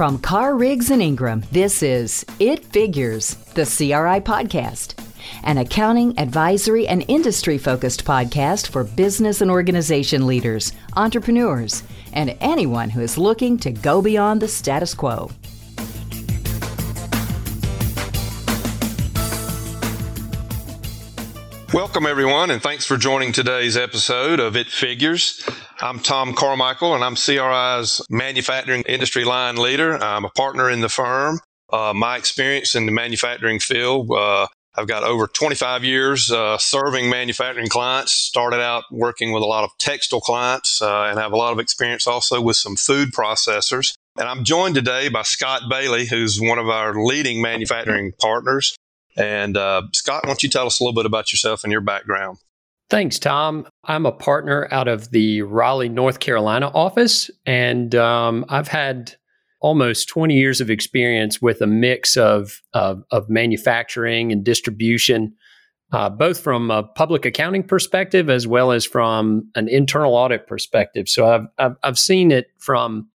From Carr Riggs and Ingram, this is It Figures, the CRI podcast, an accounting, advisory, and industry focused podcast for business and organization leaders, entrepreneurs, and anyone who is looking to go beyond the status quo. Welcome, everyone, and thanks for joining today's episode of It Figures. I'm Tom Carmichael, and I'm CRI's manufacturing industry line leader. I'm a partner in the firm. Uh, my experience in the manufacturing field, uh, I've got over 25 years uh, serving manufacturing clients. Started out working with a lot of textile clients uh, and have a lot of experience also with some food processors. And I'm joined today by Scott Bailey, who's one of our leading manufacturing partners. And uh, Scott, why don't you tell us a little bit about yourself and your background? Thanks, Tom. I'm a partner out of the Raleigh, North Carolina office, and um, I've had almost 20 years of experience with a mix of, of, of manufacturing and distribution, uh, both from a public accounting perspective as well as from an internal audit perspective. So I've, I've, I've seen it from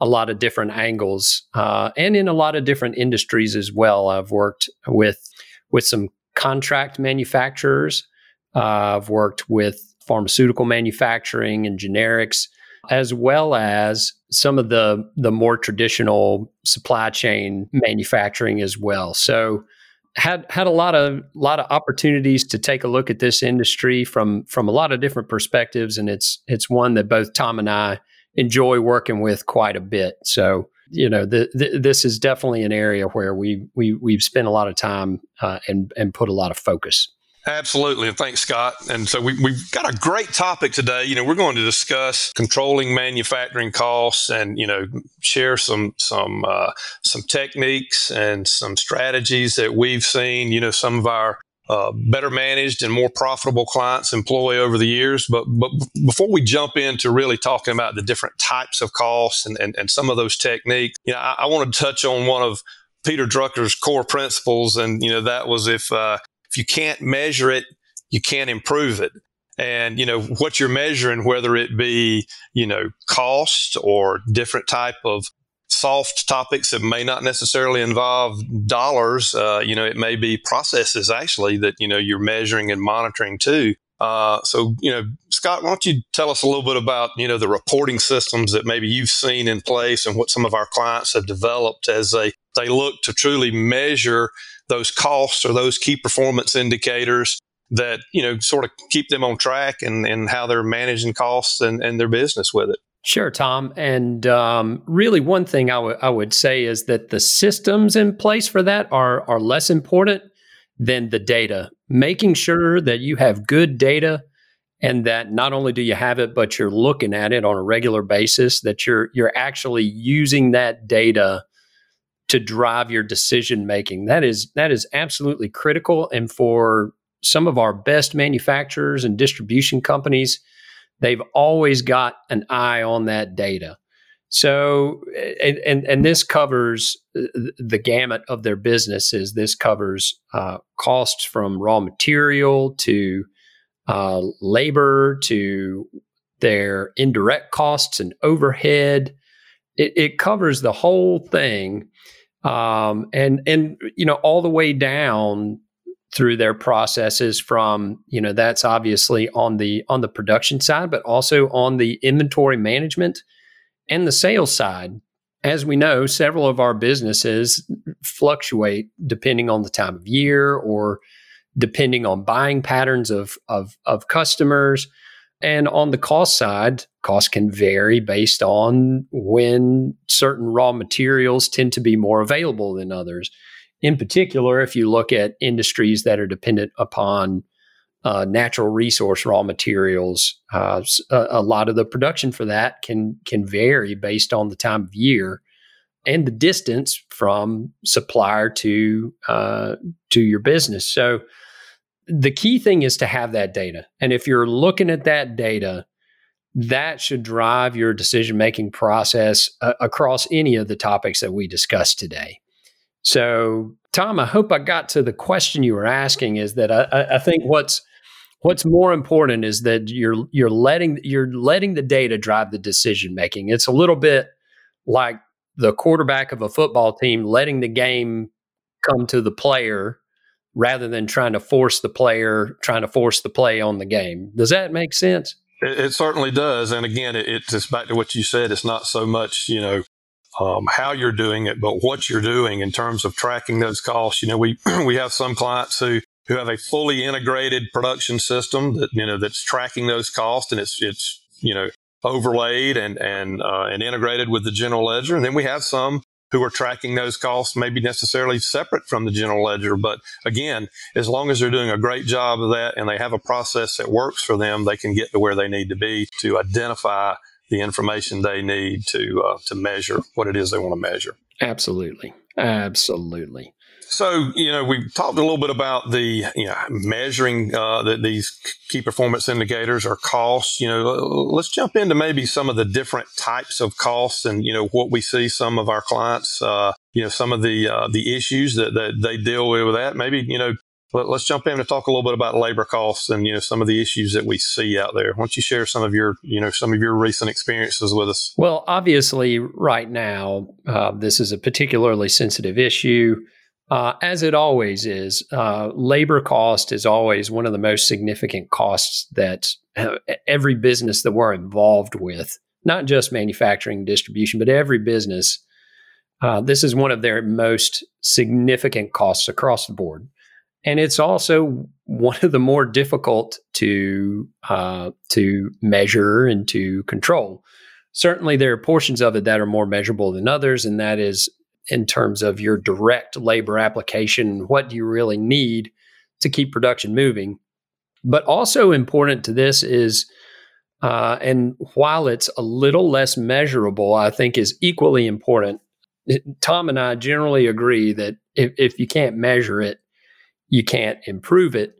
a lot of different angles uh, and in a lot of different industries as well. I've worked with with some contract manufacturers. Uh, I've worked with pharmaceutical manufacturing and generics, as well as some of the the more traditional supply chain manufacturing as well. So had had a lot of lot of opportunities to take a look at this industry from from a lot of different perspectives, and it's it's one that both Tom and I enjoy working with quite a bit. So you know, the, the, this is definitely an area where we we we've spent a lot of time uh, and and put a lot of focus. Absolutely. And thanks, Scott. And so we, have got a great topic today. You know, we're going to discuss controlling manufacturing costs and, you know, share some, some, uh, some techniques and some strategies that we've seen, you know, some of our uh, better managed and more profitable clients employ over the years. But, but before we jump into really talking about the different types of costs and, and, and some of those techniques, you know, I, I want to touch on one of Peter Drucker's core principles. And, you know, that was if, uh, if you can't measure it, you can't improve it. And, you know, what you're measuring, whether it be, you know, cost or different type of soft topics that may not necessarily involve dollars. Uh, you know, it may be processes actually that you know you're measuring and monitoring too. Uh, so, you know, Scott, why don't you tell us a little bit about you know the reporting systems that maybe you've seen in place and what some of our clients have developed as they they look to truly measure those costs or those key performance indicators that you know sort of keep them on track and, and how they're managing costs and, and their business with it Sure, Tom. And um, really, one thing I, w- I would say is that the systems in place for that are, are less important than the data. Making sure that you have good data and that not only do you have it, but you're looking at it on a regular basis, that you're you're actually using that data to drive your decision making. That is that is absolutely critical. And for some of our best manufacturers and distribution companies, they've always got an eye on that data. So, and, and, and this covers the gamut of their businesses. This covers uh, costs from raw material to uh, labor to their indirect costs and overhead. It, it covers the whole thing, um, and and you know all the way down through their processes from you know that's obviously on the on the production side but also on the inventory management and the sales side. As we know several of our businesses fluctuate depending on the time of year or depending on buying patterns of of, of customers. And on the cost side costs can vary based on when certain raw materials tend to be more available than others in particular, if you look at industries that are dependent upon uh, natural resource raw materials, uh, a, a, lot of the production for that can can vary based on the time of year and the distance from supplier to uh, to your business. So the key thing is to have that data, and if you're looking at that data, that should drive your decision making process uh, across any of the topics that we discussed today. So, Tom, I hope I got to the question you were asking. Is that I, I think what's what's more important is that you're you're letting you're letting the data drive the decision making. It's a little bit like the quarterback of a football team letting the game come to the player rather than trying to force the player, trying to force the play on the game. Does that make sense? It, it certainly does. And again, it, it's back to what you said. It's not so much, you know, um, how you're doing it, but what you're doing in terms of tracking those costs. You know, we we have some clients who who have a fully integrated production system that you know that's tracking those costs, and it's it's you know overlaid and and uh, and integrated with the general ledger. And then we have some who are tracking those costs, maybe necessarily separate from the general ledger. But again, as long as they're doing a great job of that and they have a process that works for them, they can get to where they need to be to identify the information they need to uh, to measure what it is they want to measure. Absolutely, absolutely. So, you know, we've talked a little bit about the, you know, measuring uh, the, these key performance indicators or costs. You know, let's jump into maybe some of the different types of costs and, you know, what we see some of our clients, uh, you know, some of the uh, the issues that, that they deal with that. Maybe, you know, let, us jump in and talk a little bit about labor costs and, you know, some of the issues that we see out there. Why don't you share some of your, you know, some of your recent experiences with us? Well, obviously, right now, uh, this is a particularly sensitive issue. Uh, as it always is, uh, labor cost is always one of the most significant costs that uh, every business that we're involved with, not just manufacturing distribution, but every business, uh, this is one of their most significant costs across the board. And it's also one of the more difficult to uh, to measure and to control. Certainly, there are portions of it that are more measurable than others, and that is in terms of your direct labor application. What do you really need to keep production moving? But also important to this is, uh, and while it's a little less measurable, I think is equally important. Tom and I generally agree that if, if you can't measure it, you can't improve it.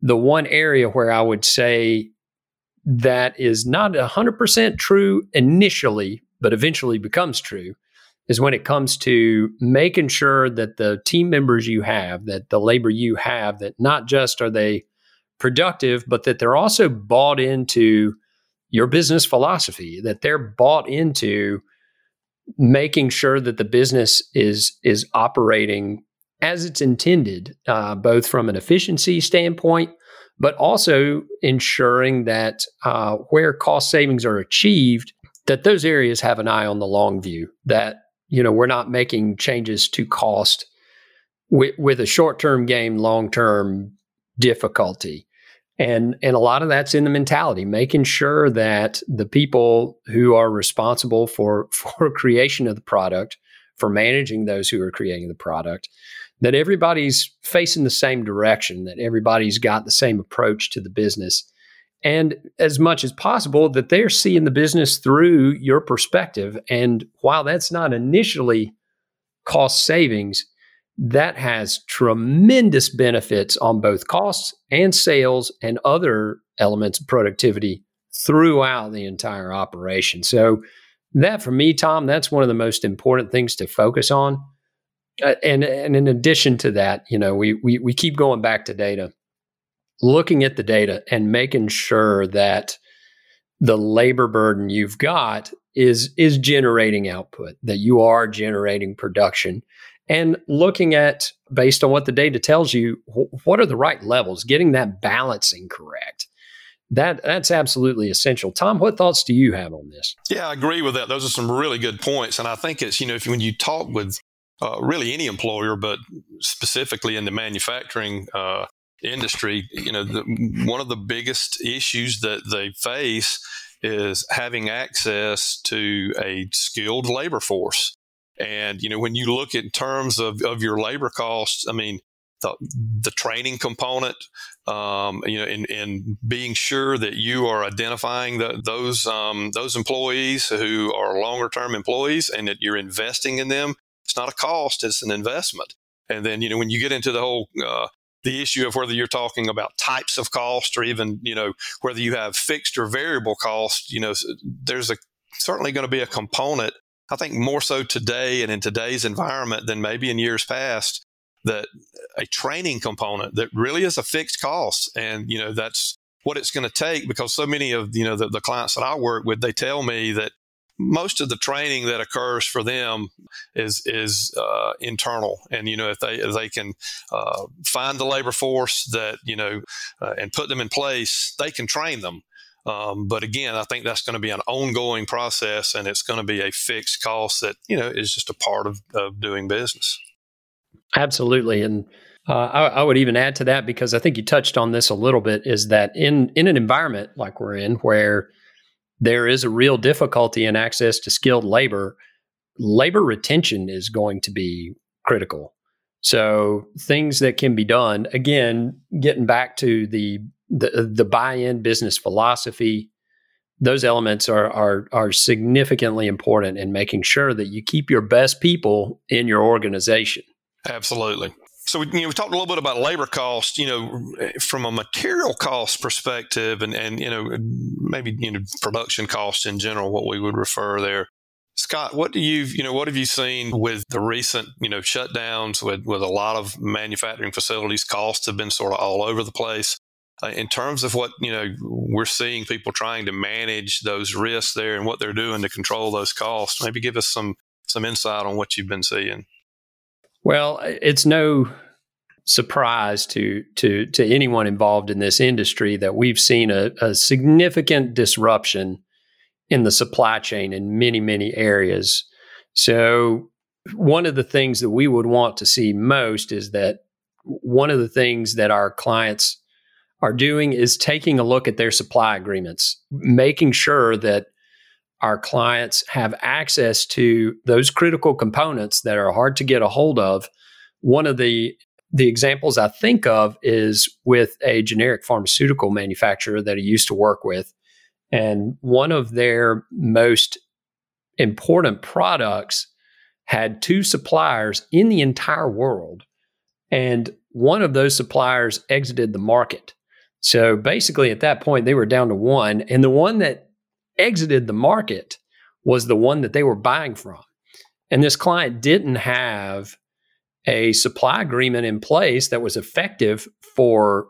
The one area where I would say that is not 100% true initially, but eventually becomes true is when it comes to making sure that the team members you have, that the labor you have, that not just are they productive, but that they're also bought into your business philosophy, that they're bought into making sure that the business is is operating as it's intended, uh, both from an efficiency standpoint, but also ensuring that uh, where cost savings are achieved, that those areas have an eye on the long view, that you know, we're not making changes to cost with, with a short term gain, long term difficulty. And, and a lot of that's in the mentality, making sure that the people who are responsible for, for creation of the product, for managing those who are creating the product, that everybody's facing the same direction, that everybody's got the same approach to the business and as much as possible that they're seeing the business through your perspective. And while that's not initially cost savings, that has tremendous benefits on both costs and sales and other elements of productivity throughout the entire operation. So, that for me, Tom, that's one of the most important things to focus on. Uh, and and in addition to that, you know, we we we keep going back to data looking at the data and making sure that the labor burden you've got is is generating output that you are generating production and looking at based on what the data tells you wh- what are the right levels getting that balancing correct. That that's absolutely essential. Tom what thoughts do you have on this? Yeah i agree with that. Those are some really good points and i think it's you know if, when you talk with uh, really any employer but specifically in the manufacturing uh, industry, you know, the, one of the biggest issues that they face is having access to a skilled labor force. And, you know, when you look in terms of, of your labor costs, I mean, the, the training component, um, you know, in, in being sure that you are identifying the, those um, those employees who are longer term employees and that you're investing in them. It's not a cost; it's an investment. And then, you know, when you get into the whole uh, the issue of whether you're talking about types of cost or even you know whether you have fixed or variable cost you know there's a certainly going to be a component i think more so today and in today's environment than maybe in years past that a training component that really is a fixed cost and you know that's what it's going to take because so many of you know the, the clients that i work with they tell me that most of the training that occurs for them is is uh, internal, and you know if they if they can uh, find the labor force that you know uh, and put them in place, they can train them. Um, but again, I think that's going to be an ongoing process, and it's going to be a fixed cost that you know is just a part of, of doing business. Absolutely, and uh, I, I, would even add to that because I think you touched on this a little bit. Is that in in an environment like we're in, where there is a real difficulty in access to skilled labor, labor retention is going to be critical. So things that can be done again, getting back to the the, the buy-in business philosophy, those elements are, are are significantly important in making sure that you keep your best people in your organization. Absolutely. So we, you know, we talked a little bit about labor cost, you know, from a material cost perspective, and and you know maybe you know production cost in general, what we would refer there. Scott, what do you you know what have you seen with the recent you know shutdowns with with a lot of manufacturing facilities? Costs have been sort of all over the place. Uh, in terms of what you know, we're seeing people trying to manage those risks there and what they're doing to control those costs. Maybe give us some some insight on what you've been seeing. Well, it's no surprise to to to anyone involved in this industry that we've seen a, a significant disruption in the supply chain in many many areas. So one of the things that we would want to see most is that one of the things that our clients are doing is taking a look at their supply agreements, making sure that our clients have access to those critical components that are hard to get a hold of. One of the the examples I think of is with a generic pharmaceutical manufacturer that I used to work with. And one of their most important products had two suppliers in the entire world. And one of those suppliers exited the market. So basically, at that point, they were down to one. And the one that exited the market was the one that they were buying from. And this client didn't have a supply agreement in place that was effective for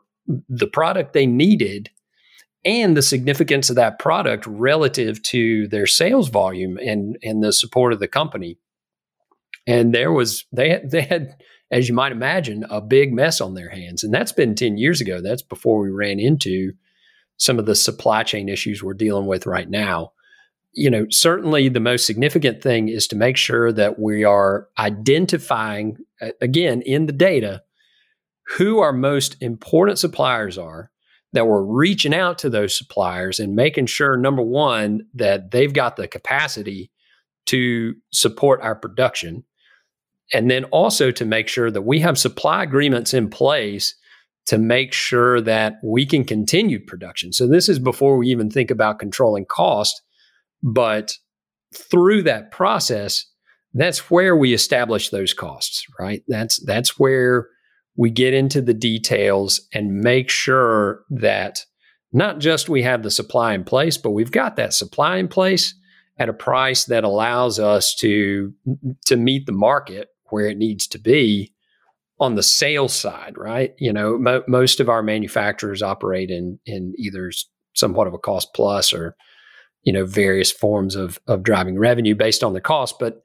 the product they needed and the significance of that product relative to their sales volume and, and the support of the company. And there was, they, they had as you might imagine, a big mess on their hands. And that's been 10 years ago. That's before we ran into some of the supply chain issues we're dealing with right now. You know, certainly the most significant thing is to make sure that we are identifying, again, in the data, who our most important suppliers are, that we're reaching out to those suppliers and making sure, number one, that they've got the capacity to support our production and then also to make sure that we have supply agreements in place to make sure that we can continue production. So this is before we even think about controlling cost, but through that process, that's where we establish those costs, right? That's that's where we get into the details and make sure that not just we have the supply in place, but we've got that supply in place at a price that allows us to to meet the market where it needs to be on the sales side, right? You know, mo- most of our manufacturers operate in in either somewhat of a cost plus or you know various forms of of driving revenue based on the cost, but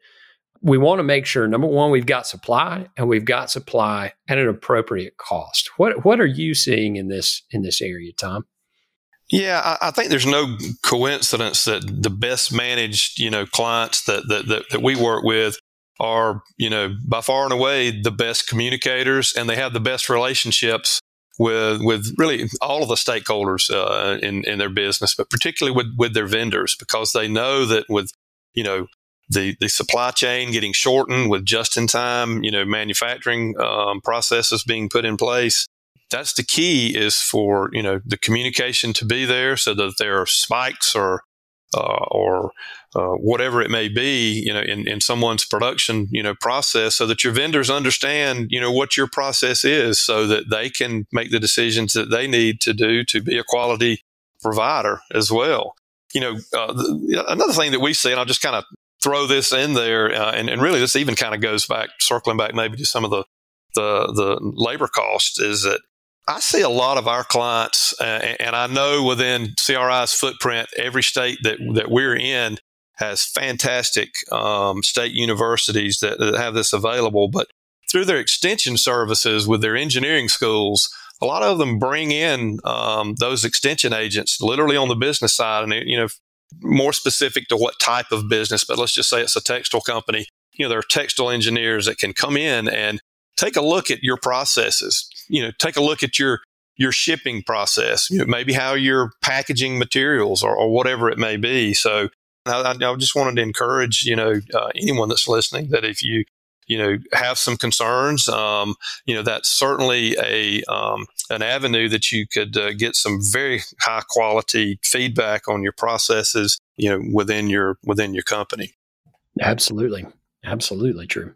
we want to make sure number one we've got supply and we've got supply at an appropriate cost. What what are you seeing in this in this area, Tom? Yeah, I, I, think there's no coincidence that the best managed, you know, clients that, that, that, that we work with are, you know, by far and away the best communicators and they have the best relationships with with really all of the stakeholders uh, in in their business, but particularly with with their vendors because they know that with you know the the supply chain getting shortened with just in time you know manufacturing um, processes being put in place. That's the key is for you know the communication to be there so that there are spikes or uh, or uh, whatever it may be, you know, in, in someone's production, you know, process, so that your vendors understand, you know, what your process is, so that they can make the decisions that they need to do to be a quality provider as well. You know, uh, the, another thing that we see, and I'll just kind of throw this in there, uh, and, and really this even kind of goes back, circling back maybe to some of the the, the labor costs, is that I see a lot of our clients, uh, and I know within CRI's footprint, every state that that we're in, has fantastic um, state universities that, that have this available, but through their extension services with their engineering schools, a lot of them bring in um, those extension agents literally on the business side, and you know, more specific to what type of business. But let's just say it's a textile company. You know, there are textile engineers that can come in and take a look at your processes. You know, take a look at your your shipping process, you know, maybe how you're packaging materials or, or whatever it may be. So I, I, just wanted to encourage, you know, uh, anyone that's listening that if you, you know, have some concerns, um, you know, that's certainly a um, an avenue that you could uh, get some very high quality feedback on your processes, you know, within your within your company. Absolutely, absolutely true.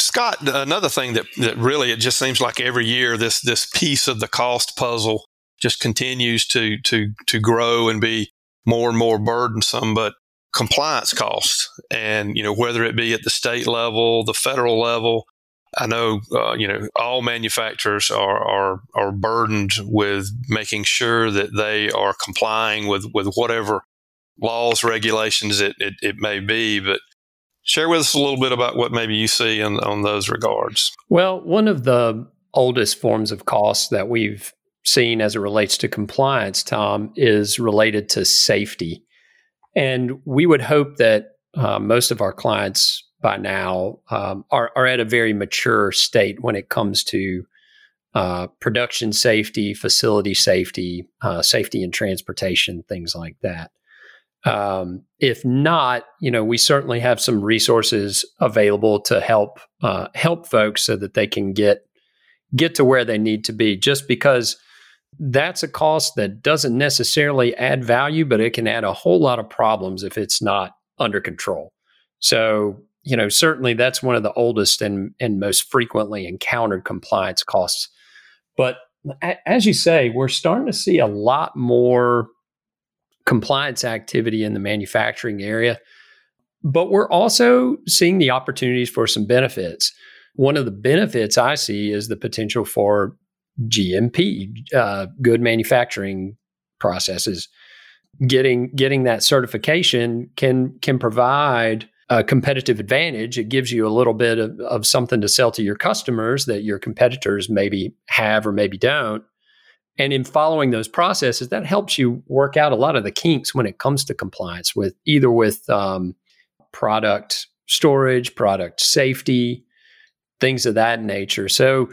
Scott, another thing that, that really it just seems like every year this this piece of the cost puzzle just continues to to to grow and be more and more burdensome. But compliance costs, and you know whether it be at the state level, the federal level, I know uh, you know all manufacturers are, are are burdened with making sure that they are complying with with whatever laws regulations it, it, it may be, but share with us a little bit about what maybe you see in, on those regards. Well, one of the oldest forms of costs that we've seen as it relates to compliance, Tom, is related to safety. And we would hope that uh, most of our clients by now um, are, are at a very mature state when it comes to uh, production safety, facility safety, uh, safety and transportation, things like that. Um, if not, you know, we certainly have some resources available to help uh, help folks so that they can get get to where they need to be. Just because that's a cost that doesn't necessarily add value, but it can add a whole lot of problems if it's not under control. So, you know, certainly that's one of the oldest and and most frequently encountered compliance costs. But as you say, we're starting to see a lot more compliance activity in the manufacturing area. But we're also seeing the opportunities for some benefits. One of the benefits I see is the potential for GMP, uh, good manufacturing processes. Getting getting that certification can can provide a competitive advantage. It gives you a little bit of, of something to sell to your customers that your competitors maybe have or maybe don't. And in following those processes, that helps you work out a lot of the kinks when it comes to compliance with either with um, product storage, product safety, things of that nature. So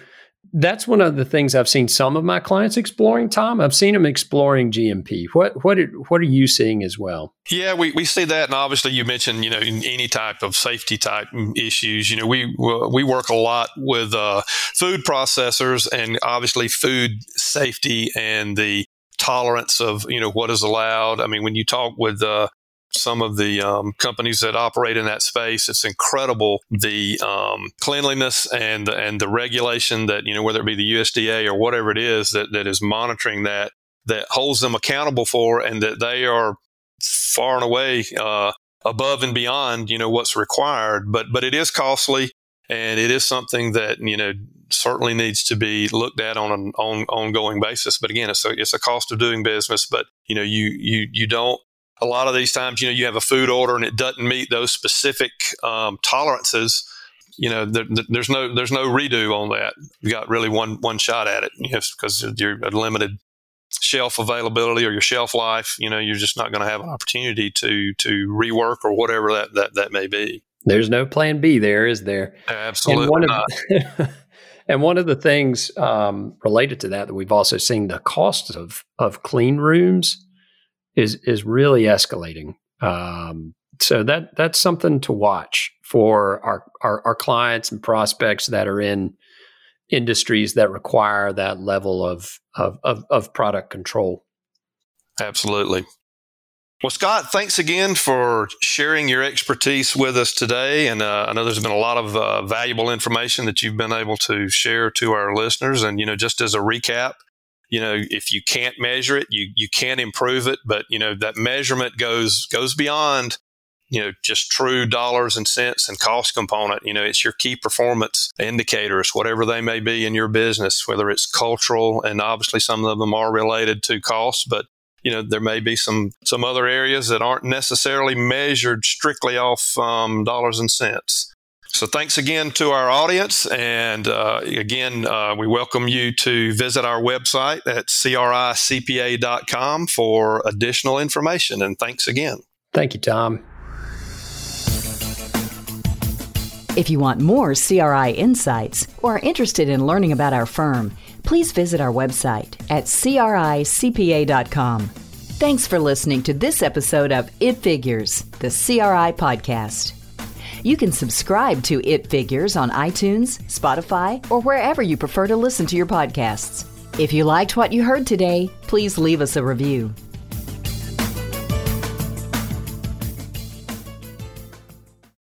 that's one of the things I've seen some of my clients exploring. Tom, I've seen them exploring GMP. What what are, what are you seeing as well? Yeah, we, we see that, and obviously you mentioned you know any type of safety type issues. You know we we work a lot with uh, food processors, and obviously food safety and the tolerance of you know what is allowed. I mean, when you talk with uh, some of the um, companies that operate in that space. It's incredible the um, cleanliness and and the regulation that you know whether it be the USDA or whatever it is that that is monitoring that that holds them accountable for, and that they are far and away uh, above and beyond you know what's required. But but it is costly, and it is something that you know certainly needs to be looked at on an on, ongoing basis. But again, it's a it's a cost of doing business. But you know you you you don't a lot of these times, you know, you have a food order and it doesn't meet those specific um, tolerances. You know, there, there's no there's no redo on that. You got really one one shot at it because you know, you're a limited shelf availability or your shelf life. You know, you're just not going to have an opportunity to to rework or whatever that that that may be. There's no plan B there, is there? Absolutely and one not. Of, and one of the things um, related to that that we've also seen the cost of of clean rooms is is really escalating. Um, so that that's something to watch for our, our, our clients and prospects that are in industries that require that level of of, of, of product control. Absolutely. Well, Scott, thanks again for sharing your expertise with us today. And uh, I know there's been a lot of uh, valuable information that you've been able to share to our listeners. And, you know, just as a recap, you know if you can't measure it you you can't improve it but you know that measurement goes goes beyond you know just true dollars and cents and cost component you know it's your key performance indicators whatever they may be in your business whether it's cultural and obviously some of them are related to cost but you know, there may be some some other areas that aren't necessarily measured strictly off um, dollars and cents. So thanks again to our audience, and uh, again, uh, we welcome you to visit our website at cricpa.com for additional information. And thanks again. Thank you, Tom. If you want more CRI insights or are interested in learning about our firm, please visit our website at cricpa.com. Thanks for listening to this episode of It Figures, the CRI podcast. You can subscribe to It Figures on iTunes, Spotify, or wherever you prefer to listen to your podcasts. If you liked what you heard today, please leave us a review.